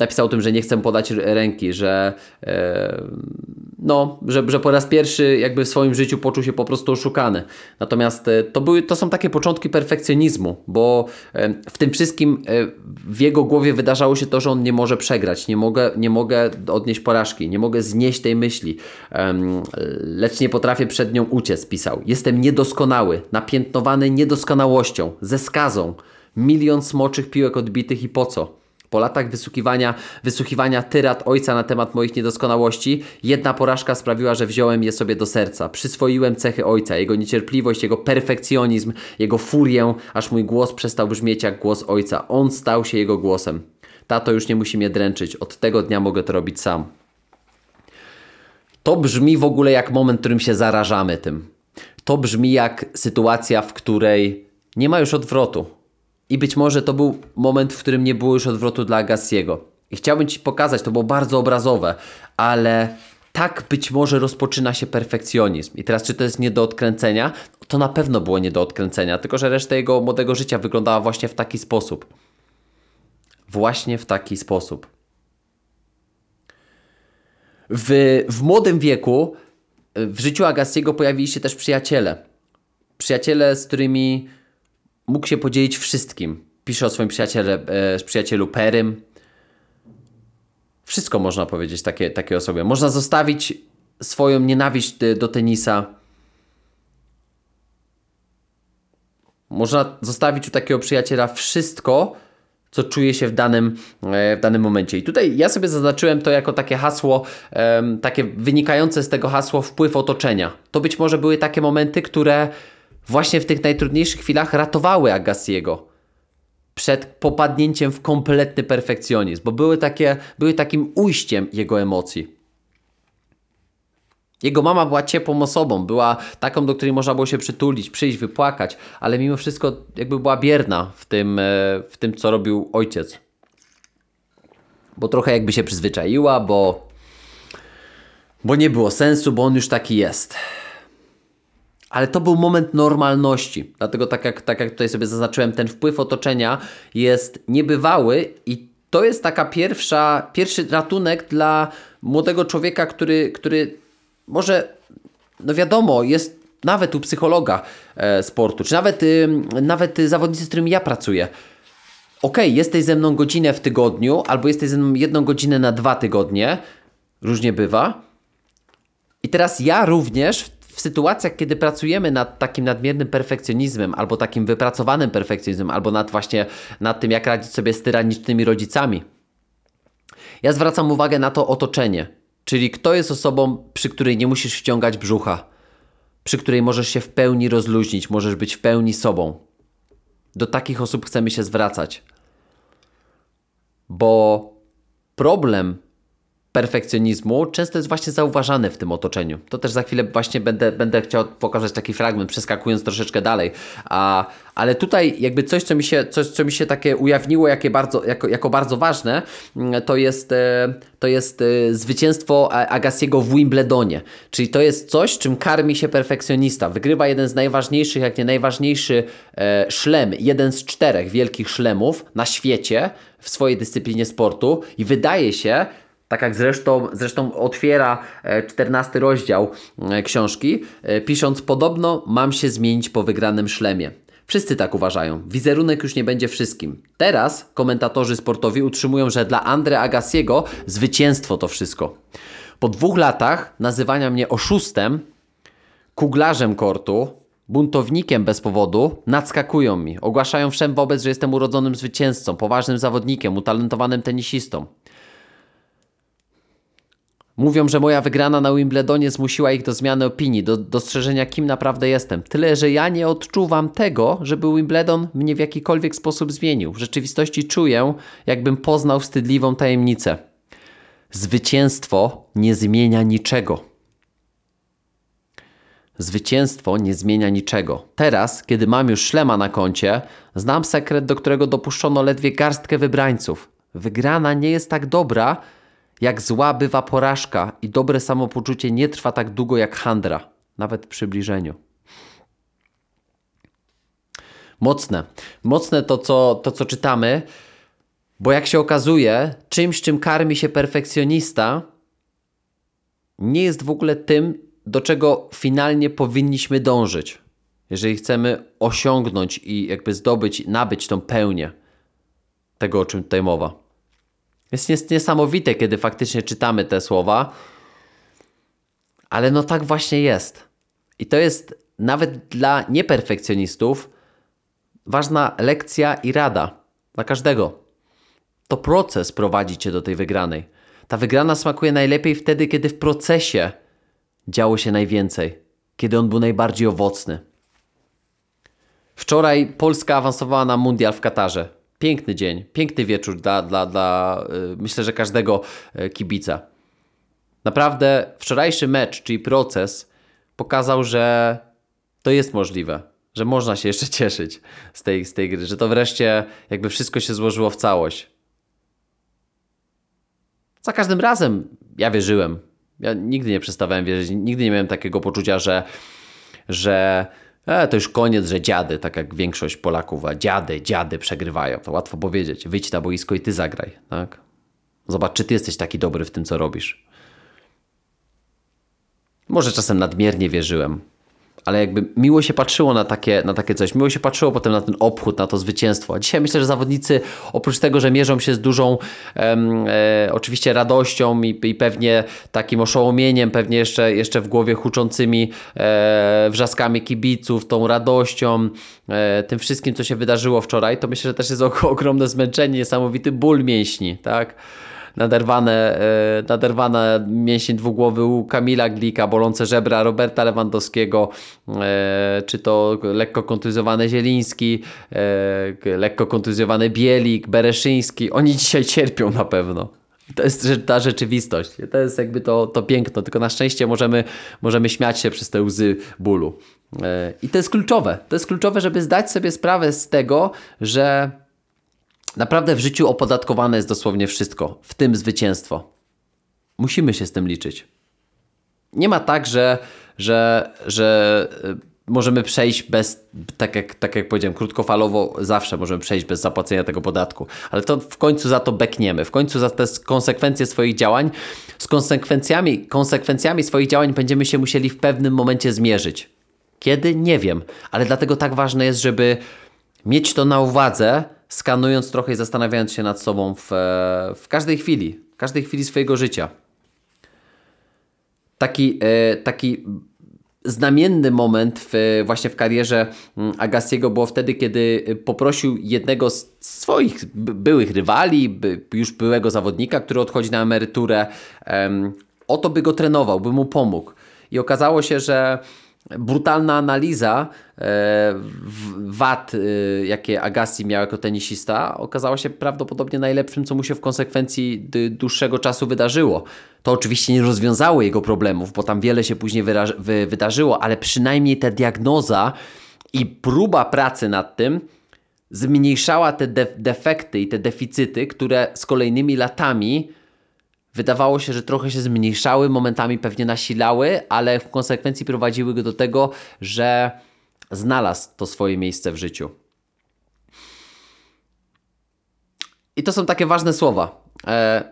[SPEAKER 1] napisał o tym, że nie chcę podać ręki, że, yy, no, że, że po raz pierwszy jakby w swoim życiu poczuł się po prostu oszukany. Natomiast yy, to, były, to są takie początki perfekcjonizmu, bo w tym wszystkim w jego głowie wydarzało się to, że on nie może przegrać, nie mogę, nie mogę odnieść porażki, nie mogę znieść tej myśli, lecz nie potrafię przed nią uciec, pisał. Jestem niedoskonały, napiętnowany niedoskonałością, ze skazą, milion smoczych piłek odbitych i po co? Po latach wysłuchiwania, wysłuchiwania tyrat ojca na temat moich niedoskonałości, jedna porażka sprawiła, że wziąłem je sobie do serca. Przyswoiłem cechy ojca, jego niecierpliwość, jego perfekcjonizm, jego furię, aż mój głos przestał brzmieć jak głos ojca. On stał się jego głosem. Tato już nie musi mnie dręczyć. Od tego dnia mogę to robić sam. To brzmi w ogóle jak moment, w którym się zarażamy tym. To brzmi jak sytuacja, w której nie ma już odwrotu. I być może to był moment, w którym nie było już odwrotu dla Agassiego. I chciałbym Ci pokazać, to było bardzo obrazowe, ale tak być może rozpoczyna się perfekcjonizm. I teraz, czy to jest nie do odkręcenia? To na pewno było nie do odkręcenia, tylko że reszta jego młodego życia wyglądała właśnie w taki sposób. Właśnie w taki sposób. W, w młodym wieku w życiu Agassiego pojawili się też przyjaciele. Przyjaciele, z którymi mógł się podzielić wszystkim. Pisze o swoim przyjaciele, e, przyjacielu Perym. Wszystko można powiedzieć takie, takiej osobie. Można zostawić swoją nienawiść do tenisa. Można zostawić u takiego przyjaciela wszystko, co czuje się w danym, e, w danym momencie. I tutaj ja sobie zaznaczyłem to jako takie hasło, takie wynikające z tego hasło wpływ otoczenia. To być może były takie momenty, które właśnie w tych najtrudniejszych chwilach ratowały Agassiego przed popadnięciem w kompletny perfekcjonizm, bo były, takie, były takim ujściem jego emocji. Jego mama była ciepłą osobą, była taką, do której można było się przytulić, przyjść, wypłakać, ale mimo wszystko jakby była bierna w tym, e, w tym co robił ojciec. Bo trochę jakby się przyzwyczaiła, bo, bo nie było sensu, bo on już taki jest. Ale to był moment normalności. Dlatego, tak jak, tak jak tutaj sobie zaznaczyłem, ten wpływ otoczenia jest niebywały i to jest taka pierwsza, pierwszy ratunek dla młodego człowieka, który, który może, no wiadomo, jest nawet u psychologa e, sportu, czy nawet, y, nawet zawodnicy, z którymi ja pracuję. Ok, jesteś ze mną godzinę w tygodniu, albo jesteś ze mną jedną godzinę na dwa tygodnie, różnie bywa. I teraz ja również w sytuacjach, kiedy pracujemy nad takim nadmiernym perfekcjonizmem, albo takim wypracowanym perfekcjonizmem, albo nad właśnie nad tym, jak radzić sobie z tyranicznymi rodzicami, ja zwracam uwagę na to otoczenie. Czyli kto jest osobą, przy której nie musisz wciągać brzucha, przy której możesz się w pełni rozluźnić, możesz być w pełni sobą. Do takich osób chcemy się zwracać. Bo problem perfekcjonizmu często jest właśnie zauważany w tym otoczeniu. To też za chwilę właśnie będę, będę chciał pokazać taki fragment, przeskakując troszeczkę dalej. A, ale tutaj jakby coś, co mi się, coś, co mi się takie ujawniło jakie bardzo, jako, jako bardzo ważne, mm, to jest, e, to jest e, zwycięstwo Agassiego w Wimbledonie. Czyli to jest coś, czym karmi się perfekcjonista. Wygrywa jeden z najważniejszych, jak nie najważniejszy e, szlem, jeden z czterech wielkich szlemów na świecie w swojej dyscyplinie sportu i wydaje się, tak jak zresztą, zresztą otwiera 14 rozdział książki, pisząc podobno mam się zmienić po wygranym szlemie. Wszyscy tak uważają. Wizerunek już nie będzie wszystkim. Teraz komentatorzy sportowi utrzymują, że dla Andre Agassiego zwycięstwo to wszystko. Po dwóch latach nazywania mnie oszustem, kuglarzem kortu, buntownikiem bez powodu, nadskakują mi. Ogłaszają wszem wobec, że jestem urodzonym zwycięzcą, poważnym zawodnikiem, utalentowanym tenisistą. Mówią, że moja wygrana na Wimbledonie zmusiła ich do zmiany opinii, do dostrzeżenia, kim naprawdę jestem. Tyle, że ja nie odczuwam tego, żeby Wimbledon mnie w jakikolwiek sposób zmienił. W rzeczywistości czuję, jakbym poznał wstydliwą tajemnicę. Zwycięstwo nie zmienia niczego. Zwycięstwo nie zmienia niczego. Teraz, kiedy mam już szlema na koncie, znam sekret, do którego dopuszczono ledwie garstkę wybrańców. Wygrana nie jest tak dobra, jak zła bywa porażka i dobre samopoczucie nie trwa tak długo jak handra, nawet w przybliżeniu. Mocne. Mocne to, co, to, co czytamy, bo jak się okazuje, czymś, czym karmi się perfekcjonista, nie jest w ogóle tym, do czego finalnie powinniśmy dążyć. Jeżeli chcemy osiągnąć i jakby zdobyć, nabyć tą pełnię tego, o czym tutaj mowa. Jest niesamowite, kiedy faktycznie czytamy te słowa, ale no tak właśnie jest. I to jest nawet dla nieperfekcjonistów ważna lekcja i rada dla każdego. To proces prowadzi cię do tej wygranej. Ta wygrana smakuje najlepiej wtedy, kiedy w procesie działo się najwięcej, kiedy on był najbardziej owocny. Wczoraj Polska awansowała na mundial w Katarze. Piękny dzień, piękny wieczór dla, dla, dla yy, myślę, że każdego yy, kibica. Naprawdę wczorajszy mecz, czyli proces, pokazał, że to jest możliwe, że można się jeszcze [LAUGHS] cieszyć z tej, z tej gry, że to wreszcie jakby wszystko się złożyło w całość. Za każdym razem ja wierzyłem. Ja nigdy nie przestawałem wierzyć, nigdy nie miałem takiego poczucia, że, że e, to już koniec, że dziady, tak jak większość Polaków, a dziady, dziady przegrywają. To łatwo powiedzieć. Wyjdź na boisko i ty zagraj. Tak? Zobacz, czy ty jesteś taki dobry w tym, co robisz. Może czasem nadmiernie wierzyłem, ale jakby miło się patrzyło na takie, na takie coś, miło się patrzyło potem na ten obchód, na to zwycięstwo. A dzisiaj myślę, że zawodnicy oprócz tego, że mierzą się z dużą e, oczywiście radością i, i, pewnie takim oszołomieniem, pewnie jeszcze, jeszcze w głowie huczącymi e, wrzaskami kibiców, tą radością, e, tym wszystkim, co się wydarzyło wczoraj, to myślę, że też jest [LAUGHS] ogromne zmęczenie, niesamowity ból mięśni, tak? Naderwane, e, naderwana mięsień dwugłowy u Kamila Glika, bolące żebra Roberta Lewandowskiego, e, czy to lekko kontuzjowany Zieliński, e, lekko kontuzjowany Bielik, Bereszyński. Oni dzisiaj cierpią na pewno. To jest ta rzeczywistość. To jest jakby to, to piękno. Tylko na szczęście możemy, możemy śmiać się przez te łzy bólu. I to jest kluczowe. To jest kluczowe, żeby zdać sobie sprawę z tego, że Naprawdę w życiu opodatkowane jest dosłownie wszystko, w tym zwycięstwo. Musimy się z tym liczyć. Nie ma tak, że, że, że y, możemy przejść bez, tak jak, tak jak powiedziałem, krótkofalowo zawsze możemy przejść bez zapłacenia tego podatku, ale to w końcu za to bekniemy, w końcu za te konsekwencje swoich działań, z konsekwencjami, konsekwencjami swoich działań będziemy się musieli w pewnym momencie zmierzyć. Kiedy? Nie wiem, ale dlatego tak ważne jest, żeby mieć to na uwadze, skanując trochę i zastanawiając się nad sobą w, e, w każdej chwili, w każdej chwili swojego życia. Taki, e, taki znamienny moment w, właśnie w karierze mm, Agassiego było wtedy, kiedy poprosił jednego z swoich byłych rywali, już byłego zawodnika, który odchodzi na emeryturę, o to, by go trenował, by mu pomógł. I okazało się, że brutalna analiza e, wad, e, jakie Agassi miał jako tenisista, okazała się prawdopodobnie najlepszym, co mu się w konsekwencji dłuższego czasu wydarzyło. To oczywiście nie rozwiązało jego problemów, bo tam wiele się później wydarzyło, ale przynajmniej ta diagnoza i próba pracy nad tym zmniejszała te defekty i te deficyty, które z kolejnymi latami wydawało się, że trochę się zmniejszały, momentami pewnie nasilały, ale w konsekwencji prowadziły go do tego, że znalazł to swoje miejsce w życiu. I to są takie ważne słowa. E,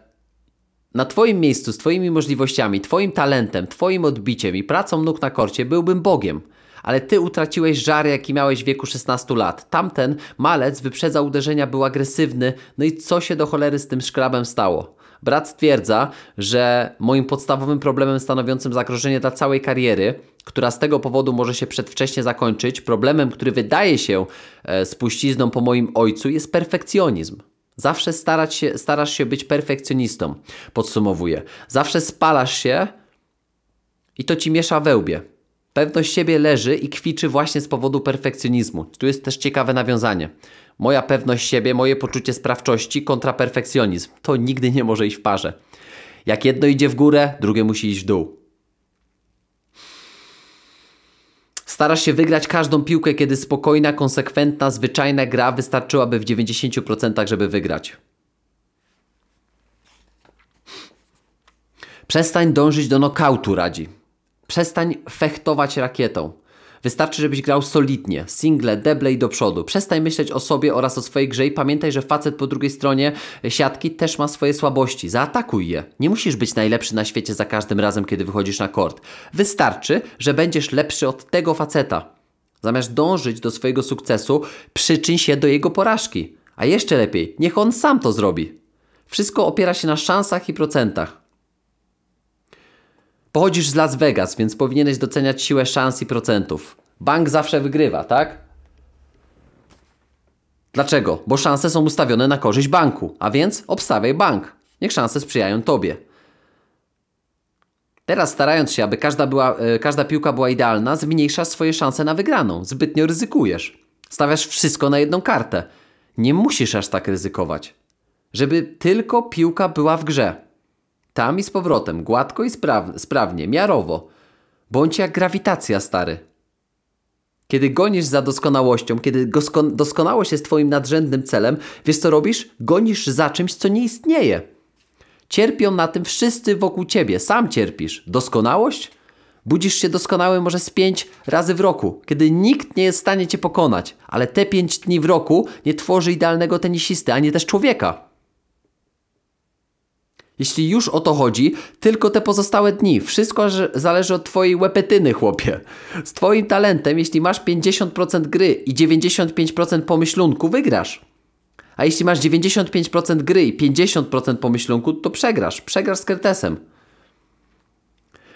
[SPEAKER 1] na Twoim miejscu, z Twoimi możliwościami, Twoim talentem, Twoim odbiciem i pracą nóg na korcie byłbym Bogiem. Ale Ty utraciłeś żar, jaki miałeś w wieku 16 lat. Tamten malec wyprzedza uderzenia, był agresywny. No i co się do cholery z tym szkrabem stało? Brat stwierdza, że moim podstawowym problemem stanowiącym zagrożenie dla całej kariery, która z tego powodu może się przedwcześnie zakończyć, problemem, który wydaje się e, spuścizną po moim ojcu, jest perfekcjonizm. Zawsze się, starasz się być perfekcjonistą, podsumowuję. Zawsze spalasz się i to ci miesza wełbie. Pewność siebie leży i kwiczy właśnie z powodu perfekcjonizmu. Tu jest też ciekawe nawiązanie. Moja pewność siebie, moje poczucie sprawczości kontra perfekcjonizm. To nigdy nie może iść w parze. Jak jedno idzie w górę, drugie musi iść w dół. Starasz się wygrać każdą piłkę, kiedy spokojna, konsekwentna, zwyczajna gra wystarczyłaby w 90%, żeby wygrać. Przestań dążyć do nokautu, radzi. Przestań fechtować rakietą. Wystarczy, żebyś grał solidnie, single, deble i do przodu. Przestań myśleć o sobie oraz o swojej grze i pamiętaj, że facet po drugiej stronie siatki też ma swoje słabości. Zaatakuj je. Nie musisz być najlepszy na świecie za każdym razem, kiedy wychodzisz na kort. Wystarczy, że będziesz lepszy od tego faceta. Zamiast dążyć do swojego sukcesu, przyczyń się do jego porażki. A jeszcze lepiej, niech on sam to zrobi. Wszystko opiera się na szansach i procentach. Pochodzisz z Las Vegas, więc powinieneś doceniać siłę szans i procentów. Bank zawsze wygrywa, tak? Dlaczego? Bo szanse są ustawione na korzyść banku, a więc obstawiaj bank. Niech szanse sprzyjają tobie. Teraz starając się, aby każda, była, e, każda piłka była idealna, zmniejszasz swoje szanse na wygraną. Zbytnio ryzykujesz. Stawiasz wszystko na jedną kartę. Nie musisz aż tak ryzykować. Żeby tylko piłka była w grze. Tam i z powrotem, gładko i spraw sprawnie, miarowo. Bądź jak grawitacja, stary. Kiedy gonisz za doskonałością, kiedy doskonałość jest Twoim nadrzędnym celem, wiesz co robisz? Gonisz za czymś, co nie istnieje. Cierpią na tym wszyscy wokół Ciebie, sam cierpisz. Doskonałość? Budzisz się doskonały może z pięć razy w roku, kiedy nikt nie jest w stanie Cię pokonać, ale te pięć dni w roku nie tworzy idealnego tenisisty, ani też człowieka. Jeśli już o to chodzi, tylko te pozostałe dni. Wszystko zależy od Twojej łepetyny, chłopie. Z Twoim talentem, jeśli masz 50% gry i 95% pomyślunku, wygrasz. A jeśli masz 95% gry i 50% pomyślunku, to przegrasz. Przegrasz z Kertesem.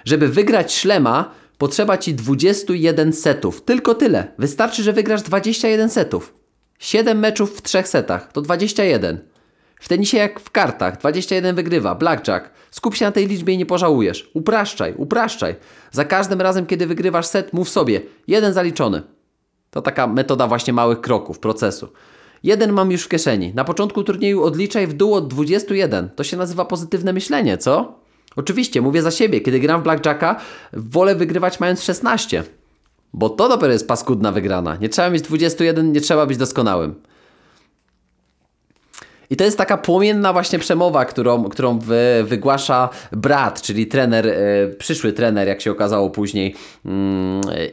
[SPEAKER 1] Żeby wygrać szlema, potrzeba Ci 21 setów. Tylko tyle. Wystarczy, że wygrasz 21 setów. 7 meczów w 3 setach to 21. W tenisie jak w kartach, 21 wygrywa, blackjack. Skup się na tej liczbie i nie pożałujesz. Upraszczaj, upraszczaj. Za każdym razem, kiedy wygrywasz set, mów sobie, jeden zaliczony. To taka metoda właśnie małych kroków, procesu. Jeden mam już w kieszeni. Na początku turnieju odliczaj w dół od 21. To się nazywa pozytywne myślenie, co? Oczywiście, mówię za siebie. Kiedy gram w blackjacka, wolę wygrywać mając 16. Bo to dopiero jest paskudna wygrana. Nie trzeba mieć 21, nie trzeba być doskonałym. I to jest taka płomienna właśnie przemowa, którą, którą wy, wygłasza brat, czyli trener, e, przyszły trener, jak się okazało później,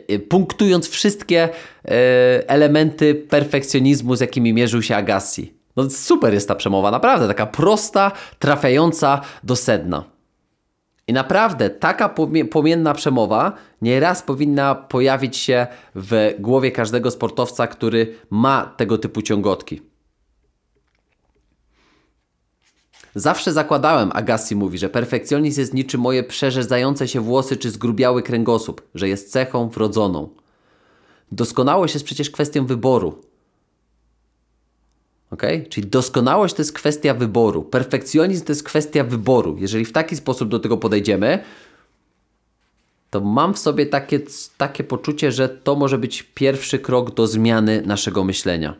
[SPEAKER 1] e, punktując wszystkie e, elementy perfekcjonizmu, z jakimi mierzył się Agassi. No super jest ta przemowa, naprawdę taka prosta, trafiająca do sedna. I naprawdę taka płomienna przemowa nieraz powinna pojawić się w głowie każdego sportowca, który ma tego typu ciągotki. Zawsze zakładałem, Agassi mówi, że perfekcjonizm jest niczym moje przerzedzające się włosy czy zgrubiały kręgosłup, że jest cechą wrodzoną. Doskonałość jest przecież kwestią wyboru. Ok? Czyli doskonałość to jest kwestia wyboru. Perfekcjonizm to jest kwestia wyboru. Jeżeli w taki sposób do tego podejdziemy, to mam w sobie takie, takie poczucie, że to może być pierwszy krok do zmiany naszego myślenia.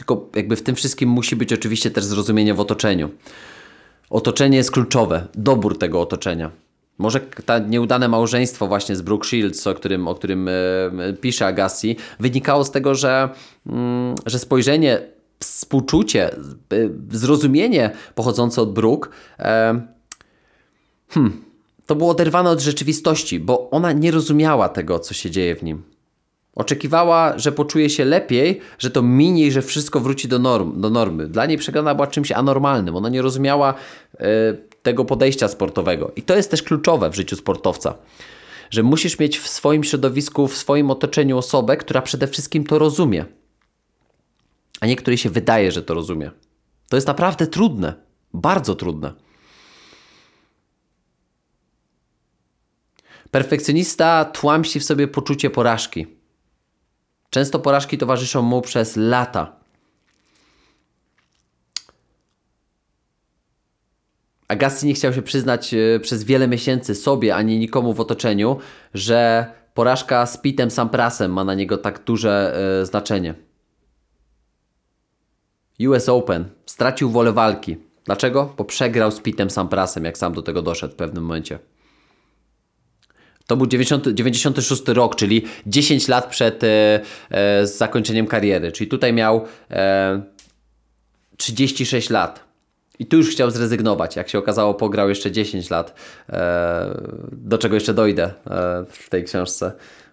[SPEAKER 1] Tylko jakby w tym wszystkim musi być oczywiście też zrozumienie w otoczeniu. Otoczenie jest kluczowe, dobór tego otoczenia. Może to nieudane małżeństwo właśnie z Brooke Shields, o którym, o którym e, pisze Agassi, wynikało z tego, że, mm, że spojrzenie, współczucie, e, zrozumienie pochodzące od Brooke e, hmm, to było oderwane od rzeczywistości, bo ona nie rozumiała tego, co się dzieje w nim. Oczekiwała, że poczuje się lepiej, że to minie i że wszystko wróci do, norm, do normy. Dla niej przegrana była czymś anormalnym. Ona nie rozumiała y, tego podejścia sportowego. I to jest też kluczowe w życiu sportowca. Że musisz mieć w swoim środowisku, w swoim otoczeniu osobę, która przede wszystkim to rozumie. A nie której się wydaje, że to rozumie. To jest naprawdę trudne. Bardzo trudne. Perfekcjonista tłamsi w sobie poczucie porażki. Często porażki towarzyszą mu przez lata. Agassi nie chciał się przyznać e, przez wiele miesięcy sobie ani nikomu w otoczeniu, że porażka z Pitem Samprasem ma na niego tak duże y, znaczenie. US Open stracił wolę walki. Dlaczego? Bo przegrał z Pitem Samprasem, jak sam do tego doszedł w pewnym momencie. To był 90, 96 rok, czyli 10 lat przed e, e, zakończeniem kariery. Czyli tutaj miał e, 36 lat. I tu już chciał zrezygnować. Jak się okazało, pograł jeszcze 10 lat. E, do czego jeszcze dojdę e, w tej książce,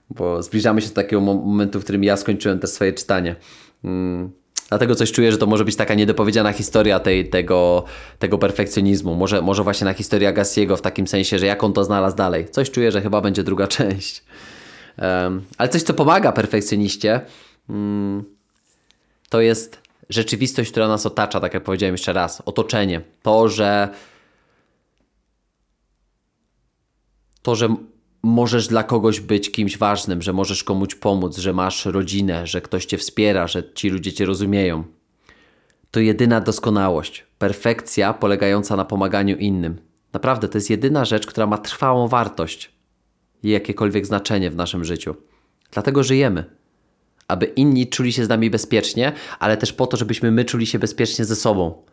[SPEAKER 1] bo zbliżamy się do takiego momentu, w którym ja skończyłem też swoje czytanie. Mm. Dlatego coś czuję, że to może być taka niedopowiedziana historia tej, tego, tego perfekcjonizmu. Może, może właśnie na historię Agassiego w takim sensie, że jak on to znalazł dalej. Coś czuję, że chyba będzie druga [LAUGHS] część. Um, ale coś, co pomaga perfekcjoniście, um, to jest rzeczywistość, która nas otacza, tak jak powiedziałem jeszcze raz. Otoczenie. To, że to, że możesz dla kogoś być kimś ważnym, że możesz komuś pomóc, że masz rodzinę, że ktoś cię wspiera, że ci ludzie cię rozumieją. To jedyna doskonałość, perfekcja polegająca na pomaganiu innym. Naprawdę, to jest jedyna rzecz, która ma trwałą wartość i jakiekolwiek znaczenie w naszym życiu. Dlatego żyjemy. Aby inni czuli się z nami bezpiecznie, ale też po to, żebyśmy my czuli się bezpiecznie ze sobą.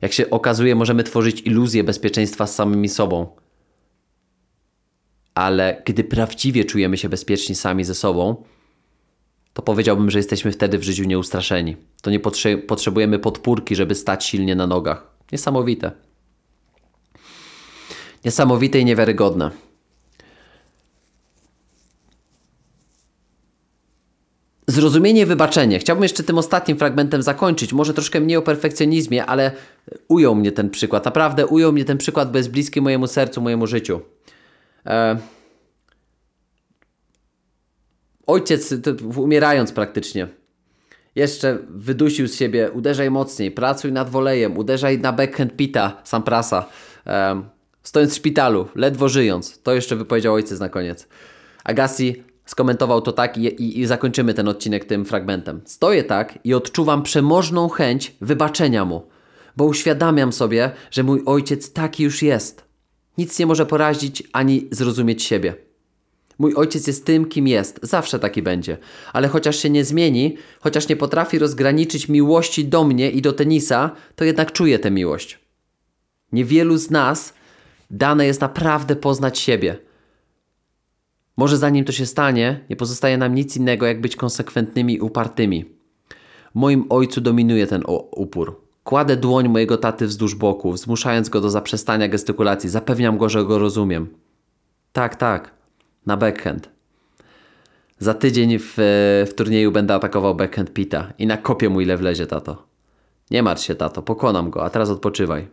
[SPEAKER 1] Jak się okazuje, możemy tworzyć iluzję bezpieczeństwa z samymi sobą ale gdy prawdziwie czujemy się bezpieczni sami ze sobą, to powiedziałbym, że jesteśmy wtedy w życiu nieustraszeni. To nie potrze potrzebujemy podpórki, żeby stać silnie na nogach. Niesamowite. Niesamowite i niewiarygodne. Zrozumienie, wybaczenie. Chciałbym jeszcze tym ostatnim fragmentem zakończyć. Może troszkę mniej o perfekcjonizmie, ale ujął mnie ten przykład. Naprawdę ujął mnie ten przykład, bo jest bliski mojemu sercu, mojemu życiu. E, ojciec, umierając praktycznie, jeszcze wydusił z siebie, uderzaj mocniej, pracuj nad wolejem, uderzaj na backhand pita Samprasa, e, stojąc w szpitalu, ledwo żyjąc. To jeszcze wypowiedział ojciec na koniec. Agassi skomentował to tak i, i, i, zakończymy ten odcinek tym fragmentem. Stoję tak i odczuwam przemożną chęć wybaczenia mu, bo uświadamiam sobie, że mój ojciec taki już jest. Nic nie może porazić ani zrozumieć siebie. Mój ojciec jest tym, kim jest, zawsze taki będzie, ale chociaż się nie zmieni, chociaż nie potrafi rozgraniczyć miłości do mnie i do tenisa, to jednak czuje tę miłość. Niewielu z nas dane jest naprawdę poznać siebie. Może zanim to się stanie, nie pozostaje nam nic innego, jak być konsekwentnymi upartymi. Moim ojcu dominuje ten upór. Kładę dłoń mojego taty wzdłuż boku, zmuszając go do zaprzestania gestykulacji. Zapewniam go, że go rozumiem. Tak, tak. Na backhand. Za tydzień w, w turnieju będę atakował backhand Pita i nakopię mu ile wlezie, tato. Nie martw się, tato, pokonam go, a teraz odpoczywaj.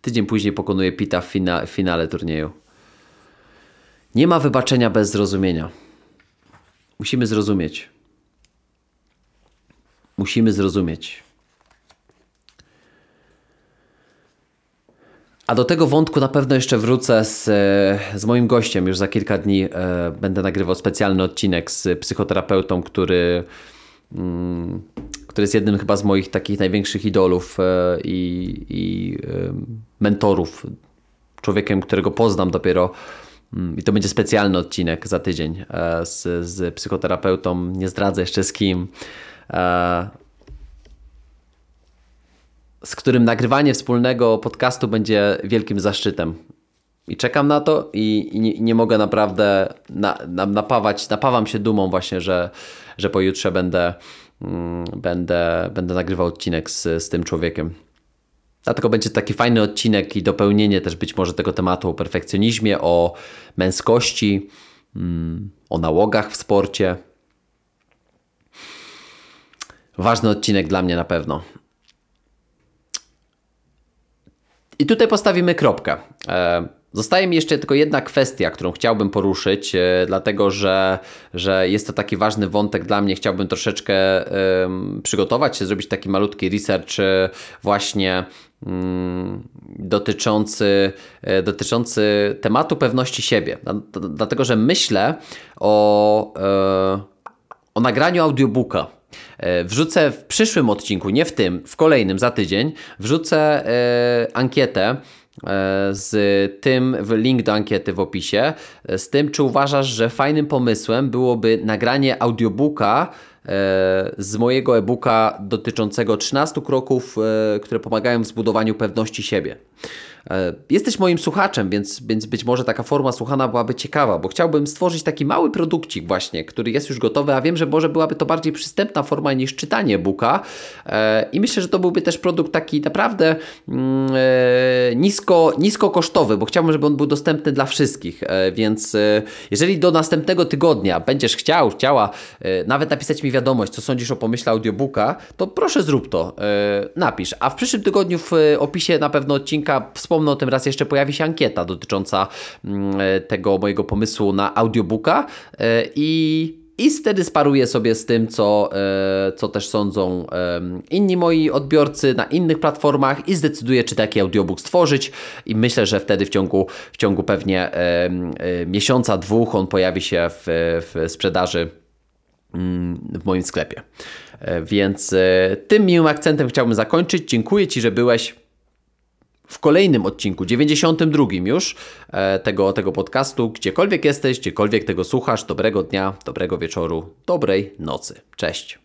[SPEAKER 1] Tydzień później pokonuję Pita w, fina, w finale turnieju. Nie ma wybaczenia bez zrozumienia. Musimy zrozumieć. Musimy zrozumieć. A do tego wątku na pewno jeszcze wrócę z, e, z moim gościem. Już za kilka dni e, będę nagrywał specjalny odcinek z psychoterapeutą, który, mm, który jest jednym chyba z moich takich największych idolów e, i, i mentorów. Człowiekiem, którego poznam dopiero. Mm, I to będzie specjalny odcinek za tydzień z, z psychoterapeutą. Nie zdradzę jeszcze z kim z którym nagrywanie wspólnego podcastu będzie wielkim zaszczytem. I czekam na to i, i, nie, nie, mogę naprawdę na, na, napawać, napawam się dumą właśnie, że, że pojutrze będę, mm, będę, będę nagrywał odcinek z, z tym człowiekiem. Dlatego będzie taki fajny odcinek i dopełnienie też być może tego tematu o perfekcjonizmie, o męskości, mm, o nałogach w sporcie. Ważny odcinek dla mnie na pewno. I tutaj postawimy kropkę. E, zostaje mi jeszcze tylko jedna kwestia, którą chciałbym poruszyć, e, dlatego że, że jest to taki ważny wątek dla mnie. Chciałbym troszeczkę przygotować się, zrobić taki malutki research e, właśnie mm, dotyczący, dotyczący tematu pewności siebie. Dlatego, że myślę o, o nagraniu audiobooka wrzucę w przyszłym odcinku, nie w tym, w kolejnym, za tydzień, wrzucę e, ankietę e, z tym, link do ankiety w opisie, z tym, czy uważasz, że fajnym pomysłem byłoby nagranie audiobooka z mojego e-booka dotyczącego 13 kroków, które pomagają w zbudowaniu pewności siebie. E, jesteś moim słuchaczem, więc, więc być może taka forma słuchana byłaby ciekawa, bo chciałbym stworzyć taki mały produkcik właśnie, który jest już gotowy, a wiem, że może byłaby to bardziej przystępna forma niż czytanie booka e, i myślę, że to byłby też produkt taki naprawdę mm, e, nisko, nisko kosztowy, bo chciałbym, żeby on był dostępny dla wszystkich, więc jeżeli do następnego tygodnia będziesz chciał, chciała nawet napisać mi wiadomość, co sądzisz o pomyśle audiobooka, to proszę zrób to, napisz, a w przyszłym tygodniu w opisie na pewno odcinka wspomnę wspomnę o tym raz jeszcze, pojawi się ankieta dotycząca mm, tego mojego pomysłu na audiobooka e, i i wtedy sparuję sobie z tym, co, e, co też sądzą inni moi odbiorcy na innych platformach i zdecyduję, czy taki audiobook stworzyć. I myślę, że wtedy w ciągu, w ciągu pewnie e, miesiąca, dwóch on pojawi się w, w sprzedaży mm, w moim sklepie. Więc tym miłym akcentem chciałbym zakończyć. Dziękuję Ci, że byłeś w kolejnym odcinku, 92 już e, tego, tego podcastu. Gdziekolwiek jesteś, gdziekolwiek tego słuchasz, dobrego dnia, dobrego wieczoru, dobrej nocy. Cześć.